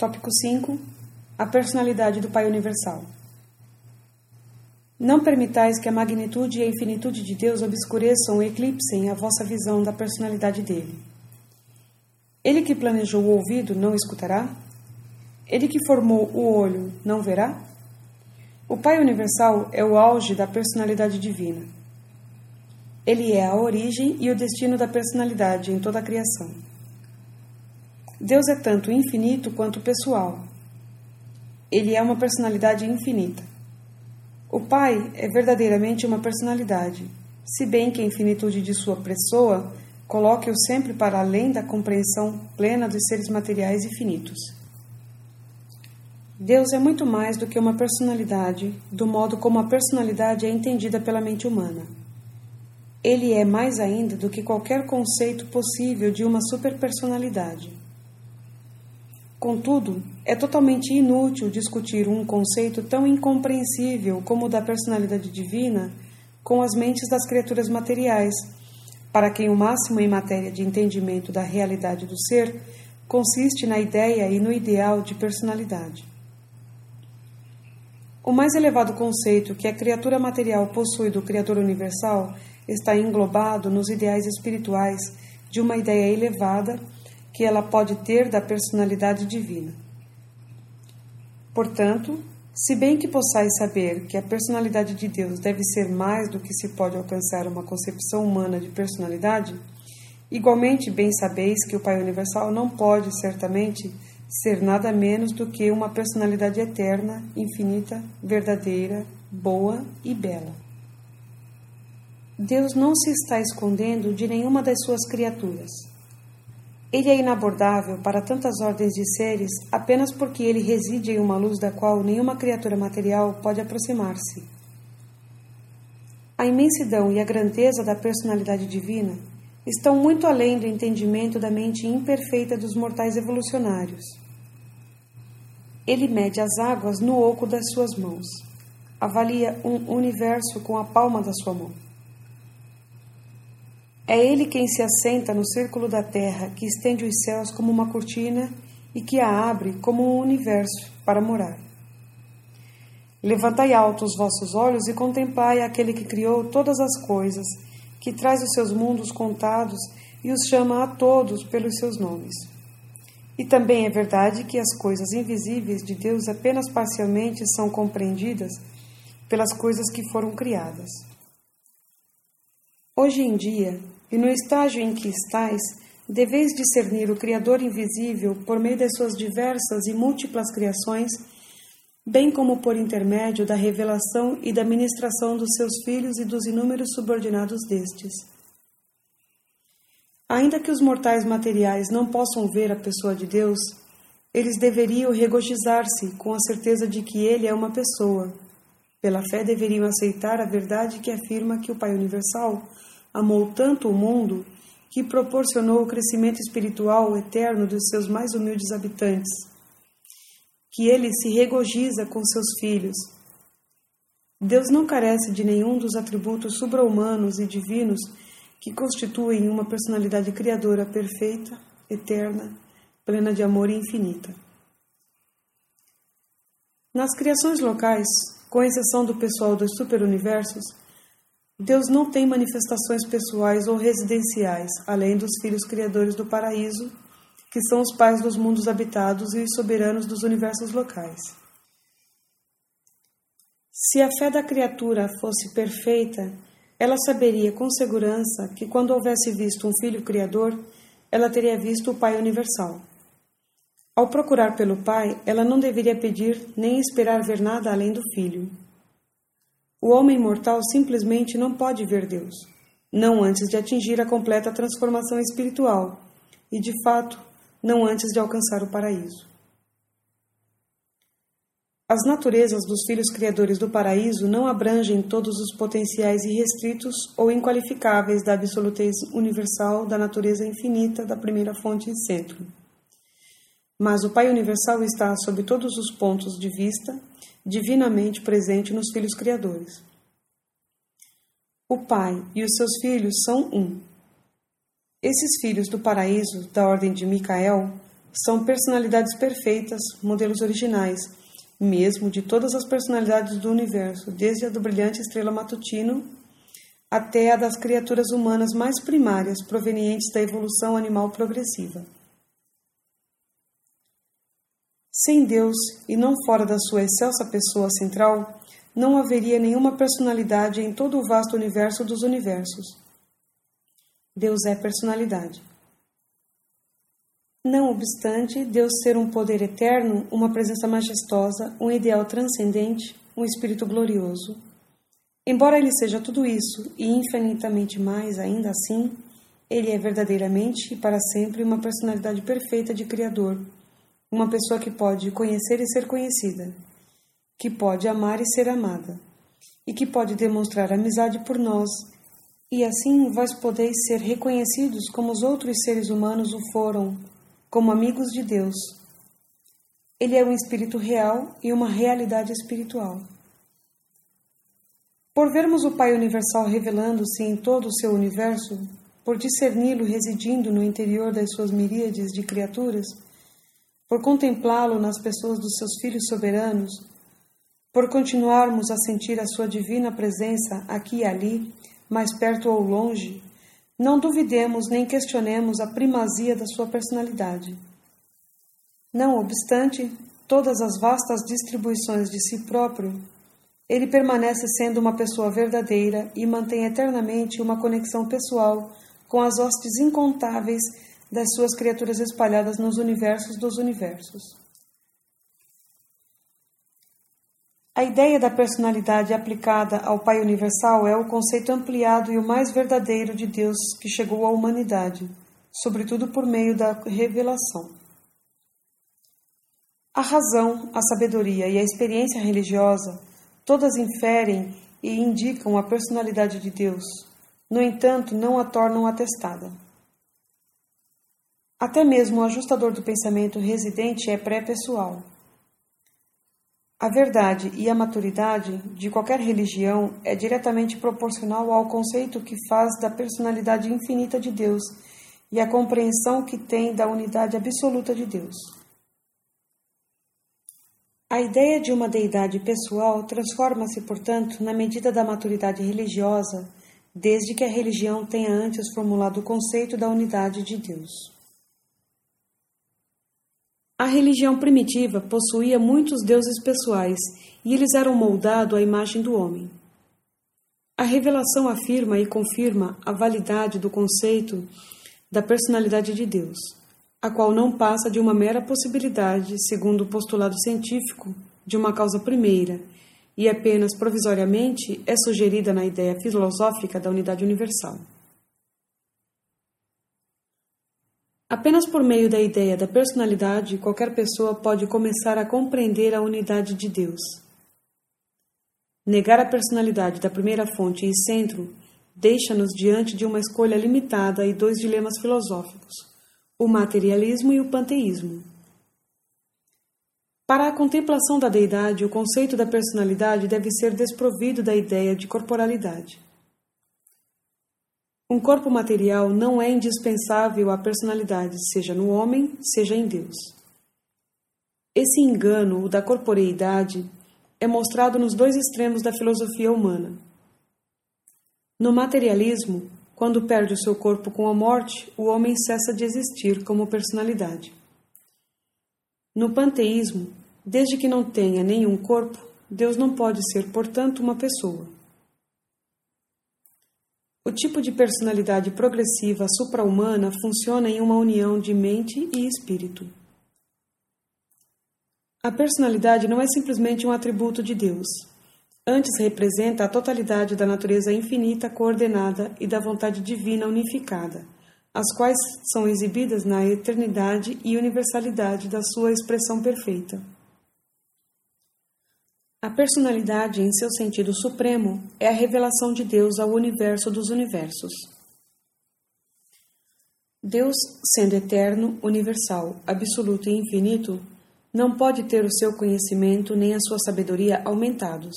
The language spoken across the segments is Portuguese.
Tópico 5 A personalidade do Pai Universal. Não permitais que a magnitude e a infinitude de Deus obscureçam ou eclipsem a vossa visão da personalidade dele. Ele que planejou o ouvido não escutará? Ele que formou o olho não verá? O Pai Universal é o auge da personalidade divina. Ele é a origem e o destino da personalidade em toda a criação. Deus é tanto infinito quanto pessoal. Ele é uma personalidade infinita. O Pai é verdadeiramente uma personalidade, se bem que a infinitude de sua pessoa coloque-o sempre para além da compreensão plena dos seres materiais e finitos. Deus é muito mais do que uma personalidade, do modo como a personalidade é entendida pela mente humana. Ele é mais ainda do que qualquer conceito possível de uma superpersonalidade. Contudo, é totalmente inútil discutir um conceito tão incompreensível como o da personalidade divina com as mentes das criaturas materiais, para quem o máximo em matéria de entendimento da realidade do ser consiste na ideia e no ideal de personalidade. O mais elevado conceito que a criatura material possui do Criador Universal está englobado nos ideais espirituais de uma ideia elevada que ela pode ter da personalidade divina. Portanto, se bem que possais saber que a personalidade de Deus deve ser mais do que se pode alcançar uma concepção humana de personalidade, igualmente bem sabeis que o Pai Universal não pode, certamente, ser nada menos do que uma personalidade eterna, infinita, verdadeira, boa e bela. Deus não se está escondendo de nenhuma das suas criaturas. Ele é inabordável para tantas ordens de seres apenas porque ele reside em uma luz da qual nenhuma criatura material pode aproximar-se. A imensidão e a grandeza da personalidade divina estão muito além do entendimento da mente imperfeita dos mortais evolucionários. Ele mede as águas no oco das suas mãos, avalia um universo com a palma da sua mão. É ele quem se assenta no círculo da terra, que estende os céus como uma cortina e que a abre como um universo para morar. Levantai alto os vossos olhos e contemplai aquele que criou todas as coisas, que traz os seus mundos contados e os chama a todos pelos seus nomes. E também é verdade que as coisas invisíveis de Deus apenas parcialmente são compreendidas pelas coisas que foram criadas. Hoje em dia, e no estágio em que estais, deveis discernir o Criador invisível por meio das suas diversas e múltiplas criações, bem como por intermédio da revelação e da ministração dos seus filhos e dos inúmeros subordinados destes. Ainda que os mortais materiais não possam ver a pessoa de Deus, eles deveriam regozijar-se com a certeza de que Ele é uma pessoa. Pela fé deveriam aceitar a verdade que afirma que o Pai Universal amou tanto o mundo que proporcionou o crescimento espiritual eterno dos seus mais humildes habitantes, que ele se regozija com seus filhos. Deus não carece de nenhum dos atributos subra-humanos e divinos que constituem uma personalidade criadora perfeita, eterna, plena de amor e infinita. Nas criações locais, com exceção do pessoal dos superuniversos, Deus não tem manifestações pessoais ou residenciais, além dos filhos criadores do paraíso, que são os pais dos mundos habitados e os soberanos dos universos locais. Se a fé da criatura fosse perfeita, ela saberia com segurança que, quando houvesse visto um filho criador, ela teria visto o Pai universal. Ao procurar pelo Pai, ela não deveria pedir nem esperar ver nada além do Filho. O homem mortal simplesmente não pode ver Deus, não antes de atingir a completa transformação espiritual e, de fato, não antes de alcançar o paraíso. As naturezas dos filhos criadores do paraíso não abrangem todos os potenciais irrestritos ou inqualificáveis da absolutez universal da natureza infinita da primeira fonte e centro. Mas o Pai Universal está, sob todos os pontos de vista, divinamente presente nos filhos criadores. O Pai e os seus filhos são um. Esses filhos do paraíso, da ordem de Micael, são personalidades perfeitas, modelos originais, mesmo de todas as personalidades do universo, desde a do brilhante estrela matutino até a das criaturas humanas mais primárias, provenientes da evolução animal progressiva. Sem Deus e não fora da sua excelsa pessoa central, não haveria nenhuma personalidade em todo o vasto universo dos universos. Deus é personalidade. Não obstante, Deus ser um poder eterno, uma presença majestosa, um ideal transcendente, um espírito glorioso. Embora ele seja tudo isso e infinitamente mais ainda assim, ele é verdadeiramente e para sempre uma personalidade perfeita de Criador, uma pessoa que pode conhecer e ser conhecida, que pode amar e ser amada, e que pode demonstrar amizade por nós, e assim vós podeis ser reconhecidos como os outros seres humanos o foram como amigos de Deus. Ele é um espírito real e uma realidade espiritual. Por vermos o Pai Universal revelando-se em todo o seu universo, por discerni-lo residindo no interior das suas miríades de criaturas, por contemplá-lo nas pessoas dos seus filhos soberanos, por continuarmos a sentir a sua divina presença aqui e ali, mais perto ou longe, não duvidemos nem questionemos a primazia da sua personalidade. Não obstante todas as vastas distribuições de si próprio, ele permanece sendo uma pessoa verdadeira e mantém eternamente uma conexão pessoal com as hostes incontáveis das suas criaturas espalhadas nos universos dos universos. A ideia da personalidade aplicada ao Pai Universal é o conceito ampliado e o mais verdadeiro de Deus que chegou à humanidade, sobretudo por meio da revelação. A razão, a sabedoria e a experiência religiosa todas inferem e indicam a personalidade de Deus, no entanto, não a tornam atestada. Até mesmo o ajustador do pensamento residente é pré-pessoal. A verdade e a maturidade de qualquer religião é diretamente proporcional ao conceito que faz da personalidade infinita de Deus e à compreensão que tem da unidade absoluta de Deus. A ideia de uma deidade pessoal transforma-se, portanto, na medida da maturidade religiosa, desde que a religião tenha antes formulado o conceito da unidade de Deus. A religião primitiva possuía muitos deuses pessoais e eles eram moldados à imagem do homem. A revelação afirma e confirma a validade do conceito da personalidade de Deus, a qual não passa de uma mera possibilidade, segundo o postulado científico, de uma causa primeira, e apenas provisoriamente é sugerida na ideia filosófica da unidade universal. Apenas por meio da ideia da personalidade, qualquer pessoa pode começar a compreender a unidade de Deus. Negar a personalidade da primeira fonte e centro deixa-nos diante de uma escolha limitada e dois dilemas filosóficos: o materialismo e o panteísmo. Para a contemplação da deidade, o conceito da personalidade deve ser desprovido da ideia de corporalidade. Um corpo material não é indispensável à personalidade, seja no homem, seja em Deus. Esse engano, o da corporeidade, é mostrado nos dois extremos da filosofia humana. No materialismo, quando perde o seu corpo com a morte, o homem cessa de existir como personalidade. No panteísmo, desde que não tenha nenhum corpo, Deus não pode ser, portanto, uma pessoa. O tipo de personalidade progressiva supra-humana funciona em uma união de mente e espírito. A personalidade não é simplesmente um atributo de Deus. Antes representa a totalidade da natureza infinita coordenada e da vontade divina unificada, as quais são exibidas na eternidade e universalidade da sua expressão perfeita. A personalidade, em seu sentido supremo, é a revelação de Deus ao universo dos universos. Deus, sendo eterno, universal, absoluto e infinito, não pode ter o seu conhecimento nem a sua sabedoria aumentados.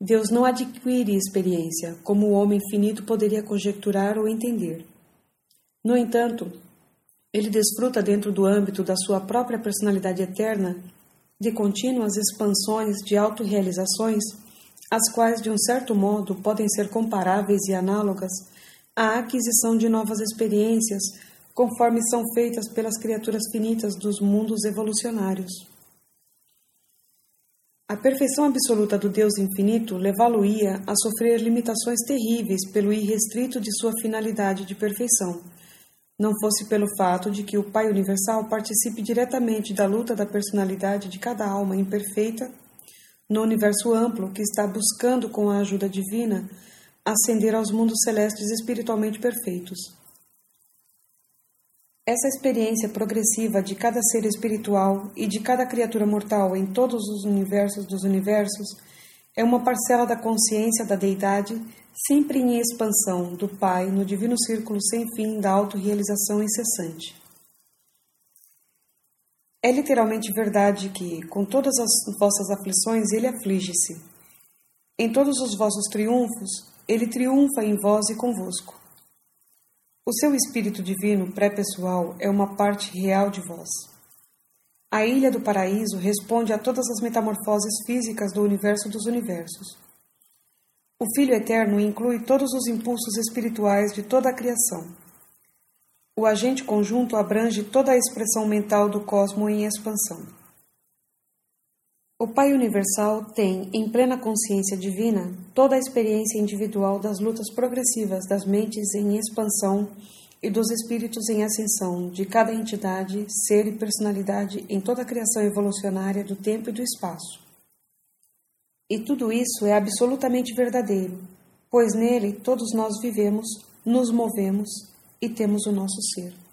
Deus não adquire experiência, como o homem finito poderia conjecturar ou entender. No entanto, Ele desfruta dentro do âmbito da sua própria personalidade eterna de contínuas expansões de autorrealizações, as quais, de um certo modo, podem ser comparáveis e análogas à aquisição de novas experiências, conforme são feitas pelas criaturas finitas dos mundos evolucionários. A perfeição absoluta do Deus infinito levá-lo-ia a sofrer limitações terríveis pelo irrestrito de sua finalidade de perfeição, não fosse pelo fato de que o Pai Universal participe diretamente da luta da personalidade de cada alma imperfeita no universo amplo que está buscando, com a ajuda divina, ascender aos mundos celestes espiritualmente perfeitos. Essa experiência progressiva de cada ser espiritual e de cada criatura mortal em todos os universos dos universos é uma parcela da consciência da deidade sempre em expansão do Pai no divino círculo sem fim da autorrealização incessante. É literalmente verdade que, com todas as vossas aflições, ele aflige-se. Em todos os vossos triunfos, ele triunfa em vós e convosco. O seu espírito divino pré-pessoal é uma parte real de vós. A ilha do paraíso responde a todas as metamorfoses físicas do universo dos universos. O Filho Eterno inclui todos os impulsos espirituais de toda a criação. O agente conjunto abrange toda a expressão mental do cosmo em expansão. O Pai Universal tem, em plena consciência divina, toda a experiência individual das lutas progressivas das mentes em expansão e dos espíritos em ascensão de cada entidade, ser e personalidade em toda a criação evolucionária do tempo e do espaço. E tudo isso é absolutamente verdadeiro, pois nele todos nós vivemos, nos movemos e temos o nosso ser.